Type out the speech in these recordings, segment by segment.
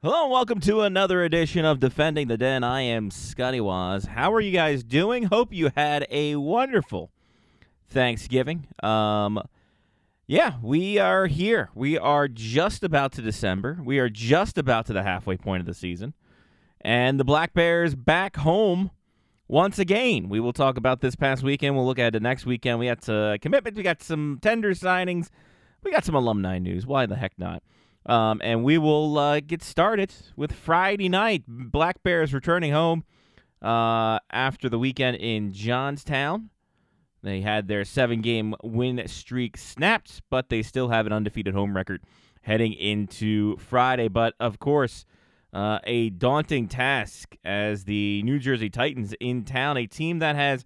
Hello and welcome to another edition of Defending the Den. I am Scotty Waz. How are you guys doing? Hope you had a wonderful Thanksgiving. Um, yeah, we are here. We are just about to December. We are just about to the halfway point of the season. And the Black Bears back home once again. We will talk about this past weekend. We'll look at the next weekend. We got uh, commitment. We got some tender signings. We got some alumni news. Why the heck not? Um, and we will uh, get started with Friday night. Black Bears returning home uh, after the weekend in Johnstown. They had their seven game win streak snapped, but they still have an undefeated home record heading into Friday. But of course, uh, a daunting task as the New Jersey Titans in town, a team that has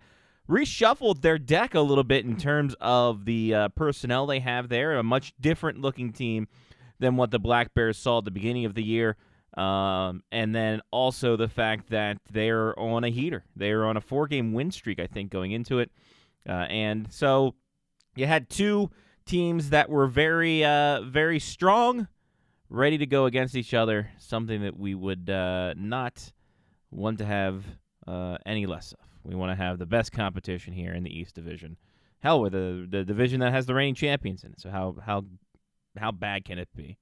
reshuffled their deck a little bit in terms of the uh, personnel they have there, a much different looking team than what the Black Bears saw at the beginning of the year. Um, and then also the fact that they're on a heater. They're on a four game win streak, I think, going into it. Uh, and so you had two teams that were very, uh, very strong, ready to go against each other, something that we would uh, not want to have uh, any less of. We want to have the best competition here in the East Division. Hell, we're the, the division that has the reigning champions in it. So how, how how bad can it be?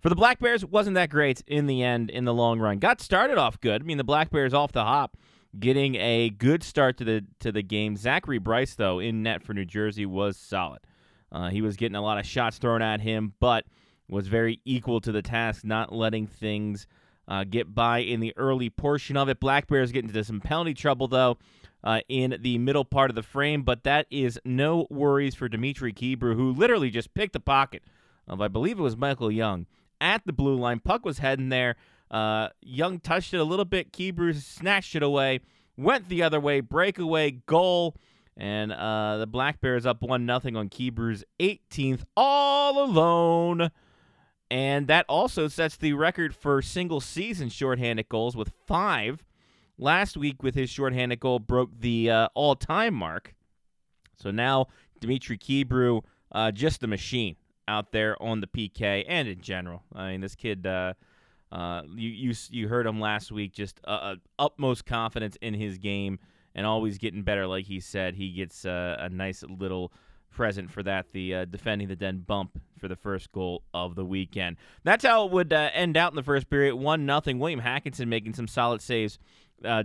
For the Black Bears, wasn't that great in the end, in the long run. Got started off good. I mean, the Black Bears off the hop, getting a good start to the to the game. Zachary Bryce, though, in net for New Jersey was solid. Uh, he was getting a lot of shots thrown at him, but was very equal to the task, not letting things uh, get by in the early portion of it. Black Bears getting into some penalty trouble, though, uh, in the middle part of the frame, but that is no worries for Dimitri Kebrew, who literally just picked the pocket of I believe it was Michael Young at the blue line. Puck was heading there. Uh, Young touched it a little bit. Kebrew snatched it away, went the other way, breakaway goal, and uh, the Black Bears up one nothing on Kebrew's 18th all alone. And that also sets the record for single season shorthanded goals with five. Last week, with his shorthanded goal, broke the uh, all time mark. So now Dimitri Kebrew, uh, just a machine out there on the PK and in general. I mean, this kid, uh, uh, you you you heard him last week, just uh, uh, utmost confidence in his game and always getting better. Like he said, he gets uh, a nice little present for that. The uh, defending the den bump for the first goal of the weekend. That's how it would end out in the first period. One nothing. William Hackinson making some solid saves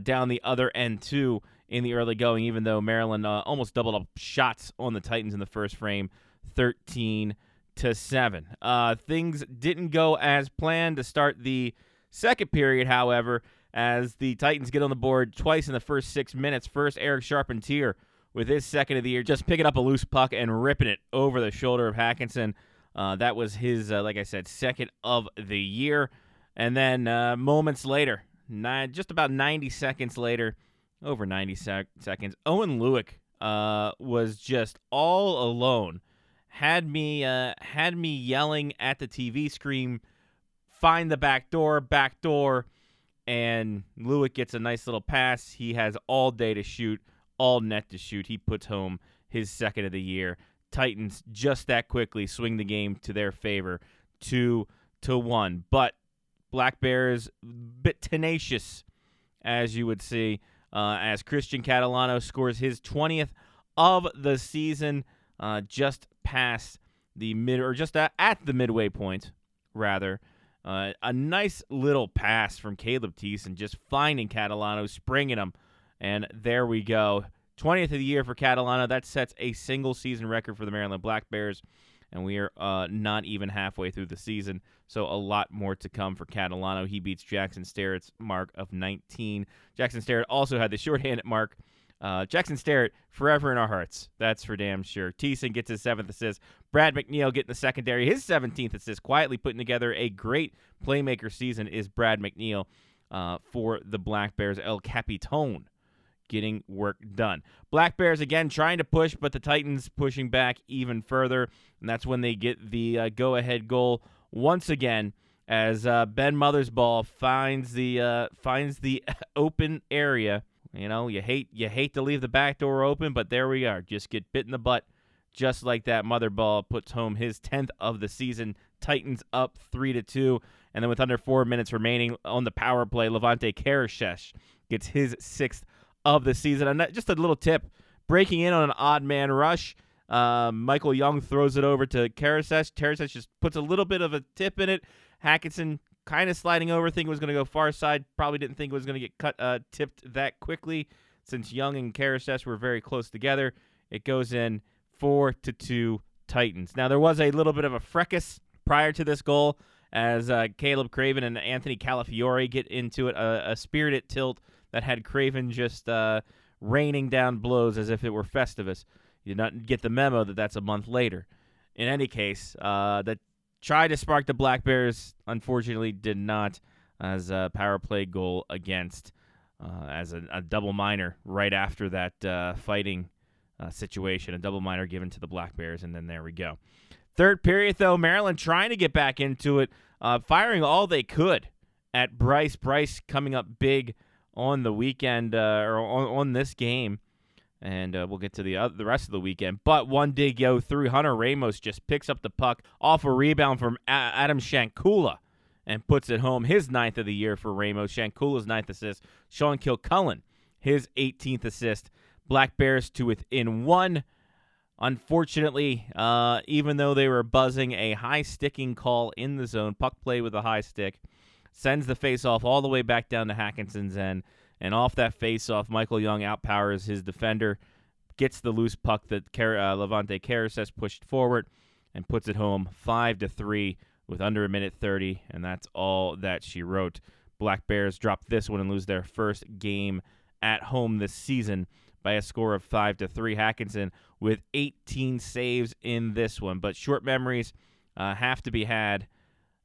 down the other end too in the early going. Even though Maryland almost doubled up shots on the Titans in the first frame, thirteen to seven. Uh, things didn't go as planned to start the second period, however, as the Titans get on the board twice in the first six minutes. First, Eric Charpentier with his second of the year, just picking up a loose puck and ripping it over the shoulder of Hackinson. Uh, that was his, uh, like I said, second of the year. And then uh, moments later, nine, just about 90 seconds later, over 90 sec- seconds, Owen Lewick uh, was just all alone had me uh, had me yelling at the TV screen, find the back door, back door, and Luick gets a nice little pass. He has all day to shoot, all net to shoot. He puts home his second of the year. Titans just that quickly swing the game to their favor, two to one. But Black Bears bit tenacious, as you would see, uh, as Christian Catalano scores his twentieth of the season uh, just past the mid or just at, at the midway point, rather. Uh, a nice little pass from Caleb Thiessen, just finding Catalano, springing him, and there we go. 20th of the year for Catalano. That sets a single season record for the Maryland Black Bears, and we are uh, not even halfway through the season, so a lot more to come for Catalano. He beats Jackson Sterrett's mark of 19. Jackson Sterrett also had the shorthanded mark uh, Jackson Sterrett, forever in our hearts. That's for damn sure. Thiessen gets his seventh assist. Brad McNeil getting the secondary, his 17th assist. Quietly putting together a great playmaker season is Brad McNeil uh, for the Black Bears. El Capitone getting work done. Black Bears again trying to push, but the Titans pushing back even further. And that's when they get the uh, go ahead goal once again as uh, Ben Mothersbaugh finds the uh, finds the open area you know, you hate you hate to leave the back door open, but there we are. Just get bit in the butt, just like that. Mothersbaugh puts home his tenth of the season, Titans up three to two, and then with under four minutes remaining on the power play, Levante Karashesh gets his sixth of the season. And just a little tip: breaking in on an odd man rush. Uh, Michael Young throws it over to Karashesh. Karashesh just puts a little bit of a tip in it. Hackinson kind of sliding over, thinking it was going to go far side. Probably didn't think it was going to get cut uh, tipped that quickly. Since Young and Karashesh were very close together, it goes in four to two Titans. Now there was a little bit of a fracas prior to this goal as uh, Caleb Craven and Anthony Calafiore get into it, a, a spirited tilt that had Craven just uh, raining down blows as if it were Festivus. You did not get the memo that that's a month later. In any case, uh, that tried to spark the Black Bears, unfortunately did not, as a power play goal against, uh, as a, a, double minor right after that uh, fighting uh, situation, a double minor given to the Black Bears, and then there we go. Third period, though, Maryland trying to get back into it, uh, firing all they could at Bryce. Bryce coming up big on the weekend uh, or on, on, this game, and uh, we'll get to the other, the rest of the weekend. But one dig go through. Hunter Ramos just picks up the puck off a rebound from a- Adam Shankula and puts it home. His ninth of the year for Ramos. Shankula's ninth assist. Sean Kilcullen, his 18th assist. Black Bears to within one. Unfortunately, uh, even though they were buzzing a high sticking call in the zone, puck play with a high stick, sends the faceoff all the way back down to Hackinson's end. And off that faceoff, Michael Young outpowers his defender, gets the loose puck that uh, Levante pushed forward, and puts it home 5 to 3 with under a minute 30. And that's all that she wrote. Black Bears drop this one and lose their first game at home this season by a score of 5 to 3. Hackinson with 18 saves in this one, but short memories uh, have to be had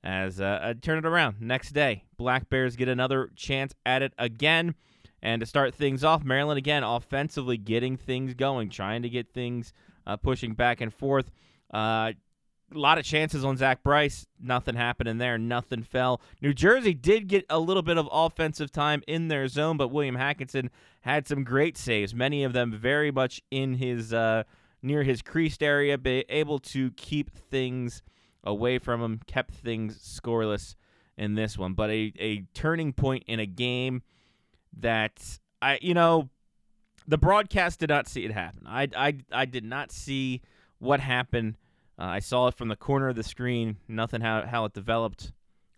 as uh, uh, turn it around next day. Black Bears get another chance at it again. And to start things off, Maryland again offensively getting things going, trying to get things uh, pushing back and forth. Uh, a lot of chances on Zach Bryce. Nothing happening there. Nothing fell. New Jersey did get a little bit of offensive time in their zone, but William Hackinson had some great saves. Many of them very much in his uh, near his creased area, be able to keep things away from him. Kept things scoreless in this one, but a a turning point in a game that I you know the broadcast did not see it happen. I I I did not see what happened uh, I saw it from the corner of the screen. Nothing how how it developed.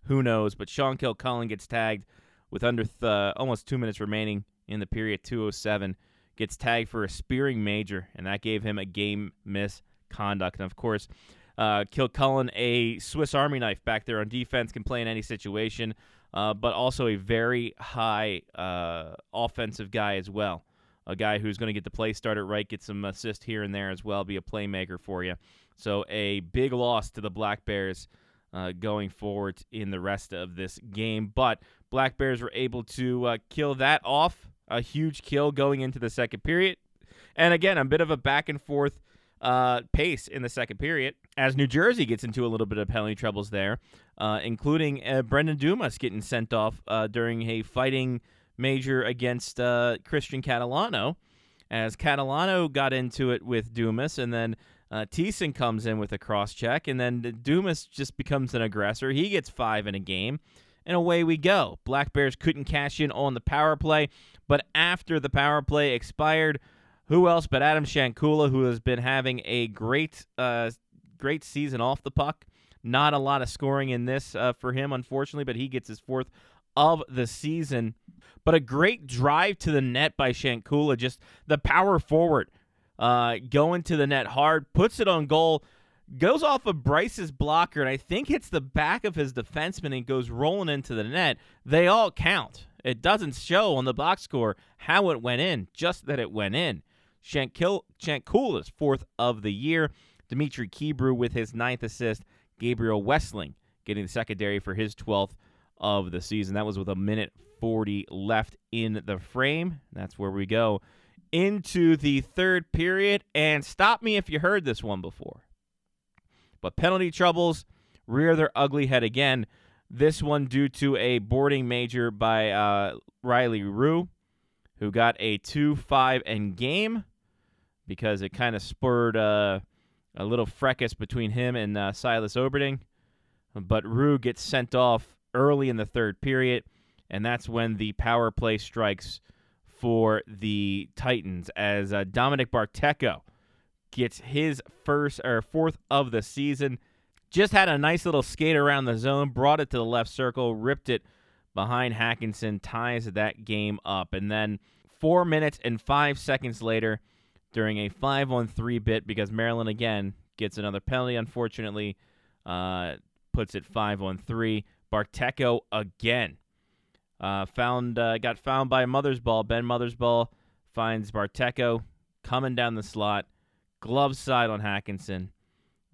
Who knows? But Sean Kilcullen gets tagged with under th- uh, almost two minutes remaining in the period. 207 gets tagged for a spearing major, and that gave him a game misconduct. And of course, uh, Kilcullen, a Swiss Army knife back there on defense, can play in any situation, uh, but also a very high uh, offensive guy as well. A guy who's going to get the play started right, get some assist here and there as well, be a playmaker for you. So a big loss to the Black Bears uh, going forward in the rest of this game. But Black Bears were able to uh, kill that off. A huge kill going into the second period. And again, a bit of a back and forth uh, pace in the second period as New Jersey gets into a little bit of penalty troubles there, uh, including uh, Brendan Dumas getting sent off uh, during a fighting major against Christian Catalano. As Catalano got into it with Dumas, and then uh, Thiessen comes in with a cross check, and then Dumas just becomes an aggressor. He gets five in a game, and away we go. Black Bears couldn't cash in on the power play, but after the power play expired, who else but Adam Shankula, who has been having a great, uh, great season off the puck. Not a lot of scoring in this uh, for him, unfortunately, but he gets his fourth of the season. But a great drive to the net by Shankula, just the power forward uh, going to the net hard, puts it on goal, goes off of Bryce's blocker, and I think hits the back of his defenseman and goes rolling into the net. They all count. It doesn't show on the box score how it went in, just that it went in. Shankil, Shankula's fourth of the year. Dimitri Kebrew with his ninth assist. Gabriel Westling getting the secondary for his 12th of the season. That was with a minute 40 left in the frame. That's where we go into the third period. And stop me if you heard this one before. But penalty troubles rear their ugly head again. This one due to a boarding major by uh, Riley Rue, who got a 2 5 and game because it kind of spurred uh, a little fracas between him and uh, Silas Oberding. but Rue gets sent off early in the third period, and that's when the power play strikes for the Titans as uh, Dominic Barteco gets his first or fourth of the season. Just had a nice little skate around the zone, brought it to the left circle, ripped it behind Hackinson, ties that game up. And then four minutes and five seconds later, during a five on three bit, because Maryland again gets another penalty, unfortunately, uh, puts it five on three. Barteco again uh, found uh, got found by Mothersbaugh. Ben Mothersbaugh finds Barteco coming down the slot, glove side on Hackinson,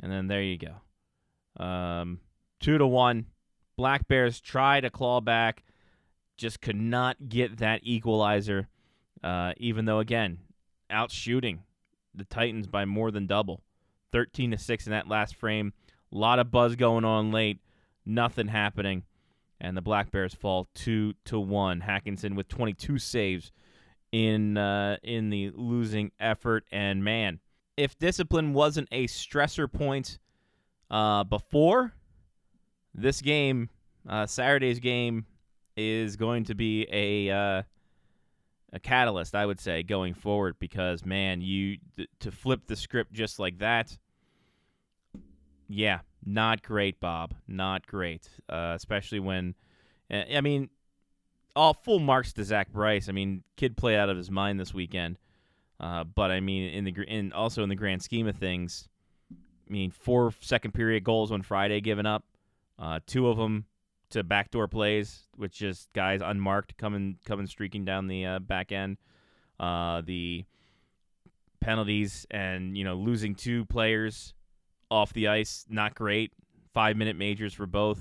and then there you go. Um, two to one. Black Bears try to claw back, just could not get that equalizer. Uh, even though again, out shooting the Titans by more than double, thirteen to six in that last frame. A lot of buzz going on late, nothing happening and the Black Bears fall two to one. Hackinson with 22 saves in uh, in the losing effort, and man, if discipline wasn't a stressor point uh, before this game, uh, Saturday's game is going to be a uh, a catalyst, I would say, going forward. Because man, you th- to flip the script just like that, yeah, not great, Bob. Not great. Uh, especially when, I mean, all full marks to Zach Bryce. I mean, kid played out of his mind this weekend. Uh, but I mean, in the in also in the grand scheme of things, I mean, four second period goals on Friday given up, uh, two of them to backdoor plays, which just guys unmarked coming coming streaking down the uh, back end. Uh, the penalties and you know losing two players off the ice, not great. Five minute majors for both,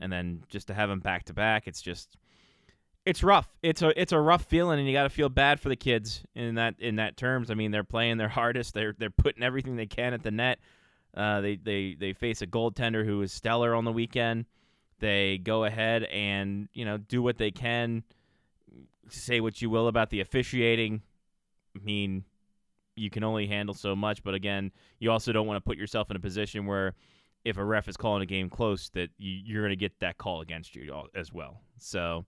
and then just to have them back to back, it's just it's rough. It's a it's a rough feeling, and you got to feel bad for the kids in that in that terms. I mean, they're playing their hardest. They're they're putting everything they can at the net. Uh, they they they face a goaltender who is stellar on the weekend. They go ahead and you know do what they can. Say what you will about the officiating. I mean, you can only handle so much. But again, you also don't want to put yourself in a position where if a ref is calling a game close, that you're going to get that call against you as well. So,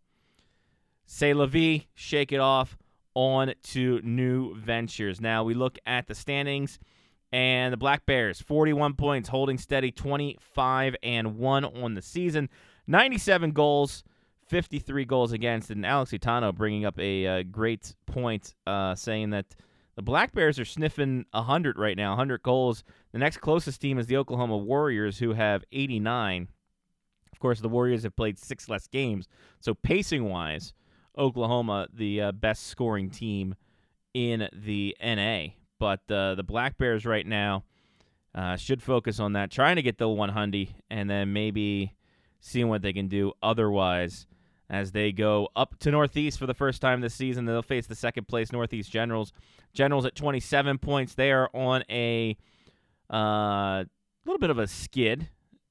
say la vie, shake it off, on to new ventures. Now we look at the standings. And the Black Bears, 41 points, holding steady, 25 and 1 on the season, 97 goals, 53 goals against. And Alex Itano bringing up a uh, great point, uh, saying that the Black Bears are sniffing 100 right now, 100 goals. The next closest team is the Oklahoma Warriors, who have 89. Of course, the Warriors have played six less games. So, pacing wise, Oklahoma, the uh, best scoring team in the NA. But uh, the Black Bears right now uh, should focus on that, trying to get the 100 and then maybe seeing what they can do otherwise as they go up to Northeast for the first time this season. They'll face the second place Northeast Generals. Generals at 27 points. They are on a uh, little bit of a skid.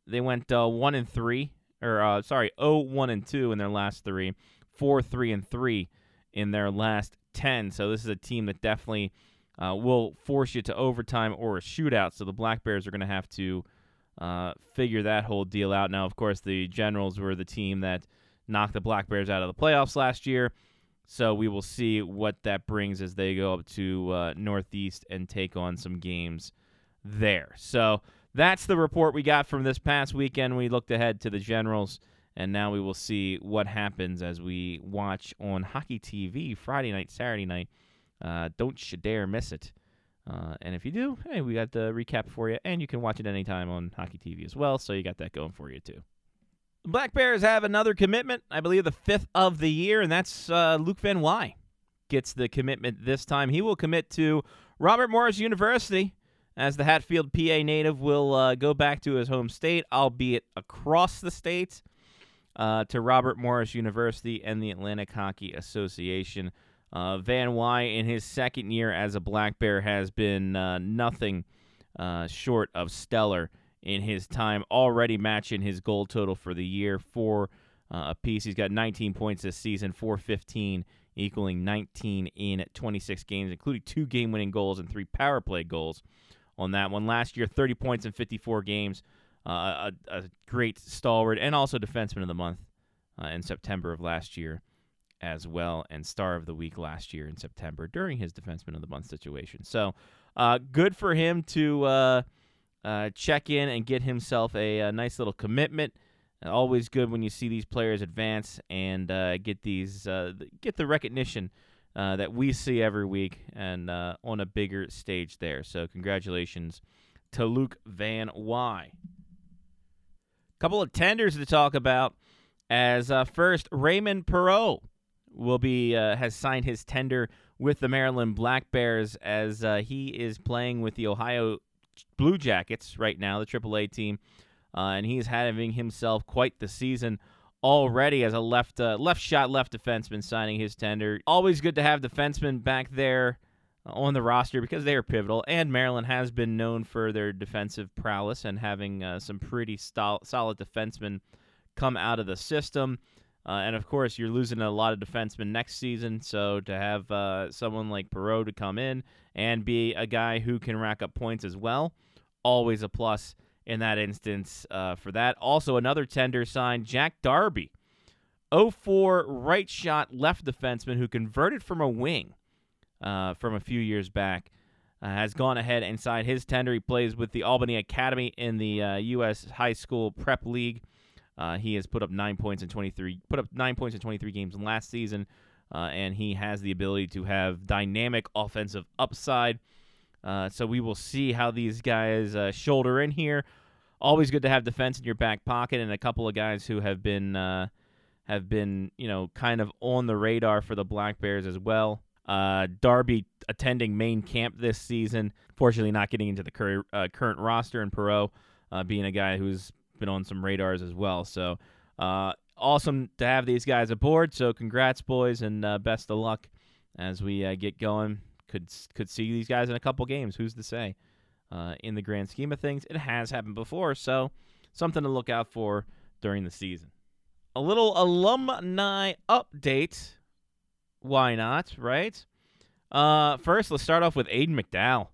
They went uh, one and three, or uh, sorry, 0 1 and two in their last three, four three and three in their last 10. So this is a team that definitely uh, will force you to overtime or a shootout. So the Black Bears are going to have to uh, figure that whole deal out. Now, of course, the Generals were the team that knocked the Black Bears out of the playoffs last year. So we will see what that brings as they go up to uh, Northeast and take on some games there. So that's the report we got from this past weekend. We looked ahead to the Generals, and now we will see what happens as we watch on Hockey TV Friday night, Saturday night. Uh, don't you dare miss it. Uh, and if you do, hey, we got the recap for you, and you can watch it anytime on Hockey TV as well. So you got that going for you too. The Black Bears have another commitment, I believe the fifth of the year, and that's uh, Luke Van Wy gets the commitment this time. He will commit to Robert Morris University as the Hatfield, PA native will uh, go back to his home state, albeit across the state, uh, to Robert Morris University and the Atlantic Hockey Association. Uh, Van Wy, in his second year as a Black Bear, has been uh, nothing uh, short of stellar in his time, already matching his goal total for the year for uh, a piece. He's got 19 points this season, 415, equaling 19 in 26 games, including two game winning goals and three power play goals on that one. Last year, 30 points in 54 games. uh, a, a, great stalwart and also defenseman of the month uh, in September of last year as well, and star of the week last year in September during his defenseman of the month situation. So uh, good for him to uh, uh, check in and get himself a, a nice little commitment. Always good when you see these players advance and uh, get these uh, get the recognition uh, that we see every week and on a bigger stage there. So congratulations to Luke Van Wy. Couple of tenders to talk about. As first, Raymond Perreault will be has signed his tender with the Maryland Black Bears as uh, he is playing with the Ohio Blue Jackets right now, the AAA team, uh, and he's having himself quite the season already as a left uh, left shot left defenseman signing his tender. Always good to have defensemen back there on the roster because they are pivotal. And Maryland has been known for their defensive prowess and having uh, some pretty solid defensemen come out of the system. Uh, and of course, you're losing a lot of defensemen next season. So to have uh, someone like Perreault to come in and be a guy who can rack up points as well, always a plus in that instance uh, for that. Also, another tender signed Jack Darby, 04 right shot left defenseman who converted from a wing uh, from a few years back. Uh, has gone ahead and signed his tender. He plays with the Albany Academy in the U.S. Uh, High School Prep League. Uh, he has put up nine points in 23, put up nine points in 23 games last season, uh, and he has the ability to have dynamic offensive upside. Uh, so we will see how these guys uh, shoulder in here. Always good to have defense in your back pocket, and a couple of guys who have been uh, have been you know kind of on the radar for the Black Bears as well. Uh, Darby attending main camp this season, fortunately not getting into the cur- current roster, and Perreault being a guy who's been on some radars as well. So uh, awesome to have these guys aboard. So congrats, boys, and uh, best of luck as we uh, get going. Could could see these guys in a couple games. Who's to say? Uh, in the grand scheme of things, it has happened before, so something to look out for during the season. A little alumni update. Why not, right? Uh, first, let's start off with Aiden McDowell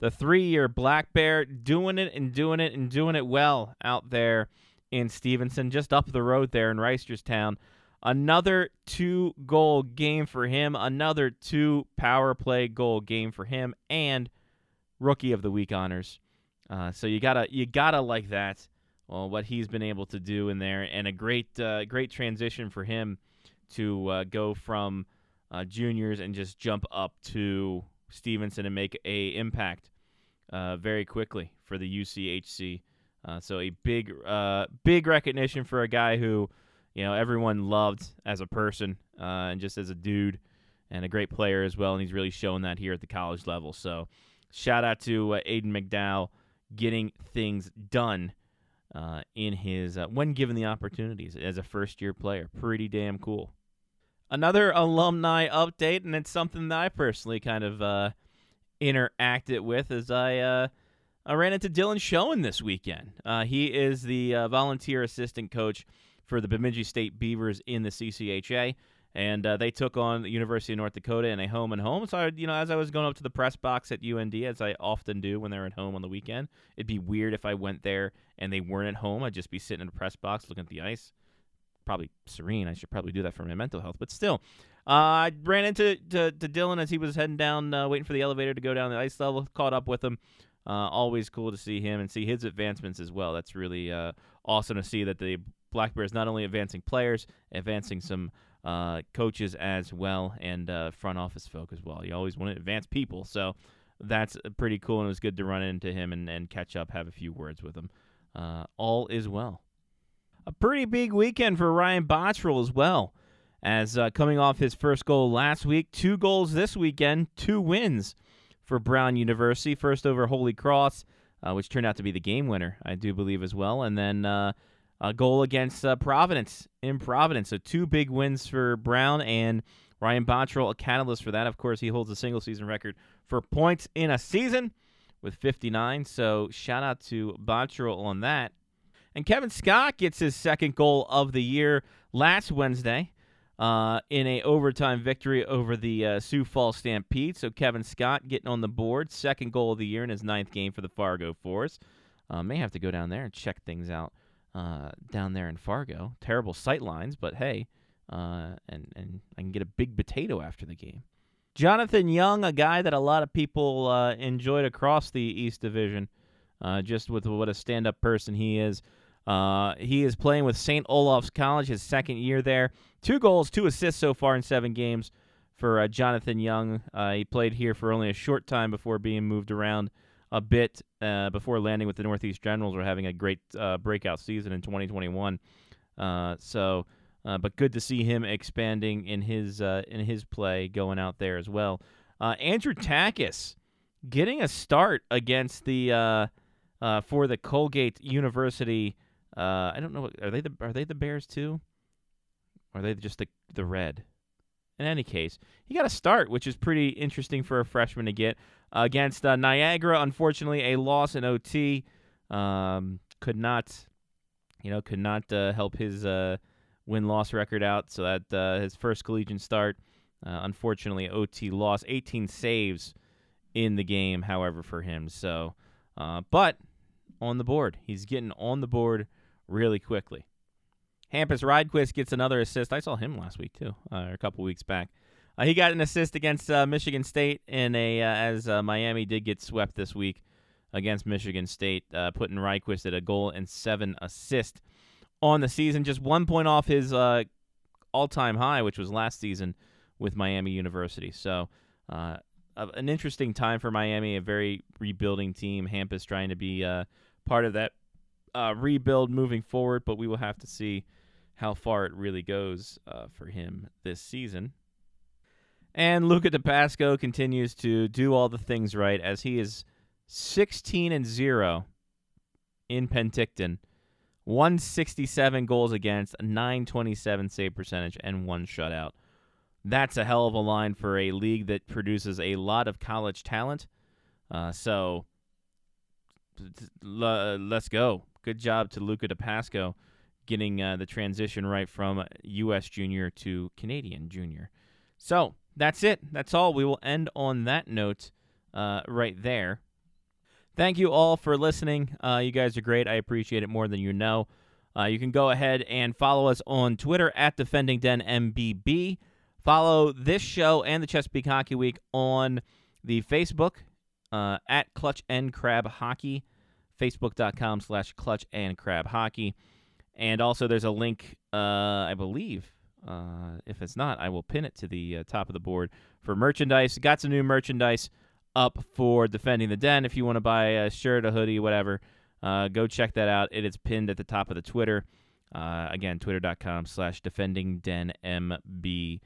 the three year Black Bear doing it and doing it and doing it well out there in Stevenson, just up the road there in Reisterstown. Another two goal game for him, another two power play goal game for him, and rookie of the week honors. Uh, so you gotta you gotta like that. Well, what he's been able to do in there, and a great uh, great transition for him to uh, go from uh, juniors and just jump up to Stevenson and make a impact uh, very quickly for the UCHC. Uh, so a big, uh, big recognition for a guy who, you know, everyone loved as a person uh, and just as a dude, and a great player as well. And he's really shown that here at the college level. So, shout out to uh, Aiden McDowell getting things done uh, in his when given the opportunities as a first year player. Pretty damn cool. Another alumni update, and it's something that I personally kind of interacted with as I uh, I ran into Dylan Schoen this weekend. Uh, he is the uh, volunteer assistant coach for the Bemidji State Beavers in the CCHA, and uh, they took on the University of North Dakota in a home and home. So I, you know, as I was going up to the press box at UND, as I often do when they're at home on the weekend, it'd be weird if I went there and they weren't at home. I'd just be sitting in the press box looking at the ice. Probably serene. I should probably do that for my mental health, but still, uh, I ran into to, to Dylan as he was heading down, uh, waiting for the elevator to go down the ice level. Caught up with him. Uh, always cool to see him and see his advancements as well. That's really uh, awesome to see that the Black Bears not only advancing players, advancing some uh, coaches as well, and uh, front office folk as well. You always want to advance people, so that's pretty cool. And it was good to run into him and, and catch up, have a few words with him. all is well. A pretty big weekend for Ryan Bottrill as well as uh, coming off his first goal last week, two goals this weekend, two wins for Brown University. First over Holy Cross, uh, which turned out to be the game winner, I do believe as well, and then uh, a goal against uh, Providence in Providence. So two big wins for Brown and Ryan Bottrill, a catalyst for that. Of course, he holds a single season record for points in a season with 59. So shout out to Bottrill on that. And Kevin Scott gets his second goal of the year last Wednesday uh, in a overtime victory over the uh, Sioux Falls Stampede. So Kevin Scott getting on the board, second goal of the year in his ninth game for the Fargo Force. Uh, may have to go down there and check things out uh, down there in Fargo. Terrible sight lines, but hey, uh, and and I can get a big potato after the game. Jonathan Young, a guy that a lot of people uh, enjoyed across the East Division, just with what a stand-up person he is. Uh, he is playing with St. Olaf's College, his second year there. Two goals, two assists so far in seven games for uh, Jonathan Young. Uh, he played here for only a short time before being moved around a bit uh, before landing with the Northeast Generals. We're having a great uh, breakout season in 2021. Uh, so, but good to see him expanding in his in his play, going out there as well. Andrew Takis getting a start against the for the Colgate University. I don't know. Are they the are they the Bears too? Or are they just the the red? in any case, he got a start, which is pretty interesting for a freshman to get uh, against uh, Niagara. Unfortunately, a loss in OT um, could not, you know, could not uh, help his uh, win-loss record out. So that uh, his first collegiate start, uh, unfortunately, OT loss. 18 saves in the game, however, for him. So, but on the board, he's getting on the board really quickly. Hampus Rydquist gets another assist. I saw him last week too, uh, a couple weeks back. Uh, he got an assist against uh, Michigan State in a uh, as uh, Miami did get swept this week against Michigan State, uh, putting Rydquist at a goal and seven assists on the season, just one point off his all-time high, which was last season with Miami University. So. an interesting time for Miami, a very rebuilding team. Hampus trying to be part of that rebuild moving forward, but we will have to see how far it really goes uh, for him this season. And Luca DePasco continues to do all the things right as he is 16 and 0 in Penticton. 167 goals against, 927 save percentage, and one shutout. That's a hell of a line for a league that produces a lot of college talent. Uh, so let's go. Good job to Luca DePasco getting uh, the transition right from U.S. junior to Canadian junior. So that's it. That's all. We will end on that note uh, right there. Thank you all for listening. Uh, you guys are great. I appreciate it more than you know. Uh, you can go ahead and follow us on Twitter at Defending Den MBB. Follow this show and the Chesapeake Hockey Week on the Facebook uh, at Clutch and Crab Hockey, facebook.com slash Clutch and Crab Hockey. And also, there's a link, uh, I believe. Uh, if it's not, I will pin it to the uh, top of the board for merchandise. Got some new merchandise up for Defending the Den. If you want to buy a shirt, a hoodie, whatever, uh, go check that out. It is pinned at the top of the Twitter. Uh, again, twitter.com slash defending den MBB.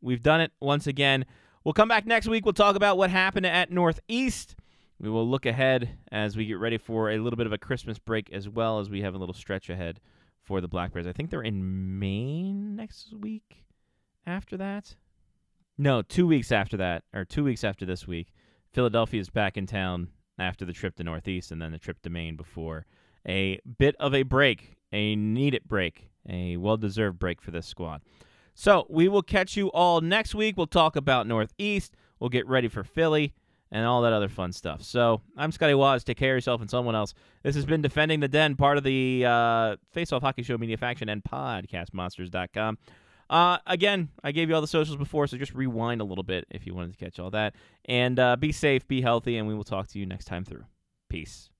We've done it once again. We'll come back next week. We'll talk about what happened at Northeast. We will look ahead as we get ready for a little bit of a Christmas break as well as we have a little stretch ahead for the Black Bears. I think they're in Maine next week after that. No, two weeks after that, or two weeks after this week. Philadelphia is back in town after the trip to Northeast and then the trip to Maine before a bit of a break, a needed break, a well deserved break for this squad. So we will catch you all next week. We'll talk about Northeast. We'll get ready for Philly and all that other fun stuff. So I'm Scotty Waz. Take care of yourself and someone else. This has been Defending the Den, part of the uh, Face Off Hockey Show Media Faction and PodcastMonsters.com. Uh, again, I gave you all the socials before, so just rewind a little bit if you wanted to catch all that. And uh, be safe, be healthy, and we will talk to you next time through. Peace.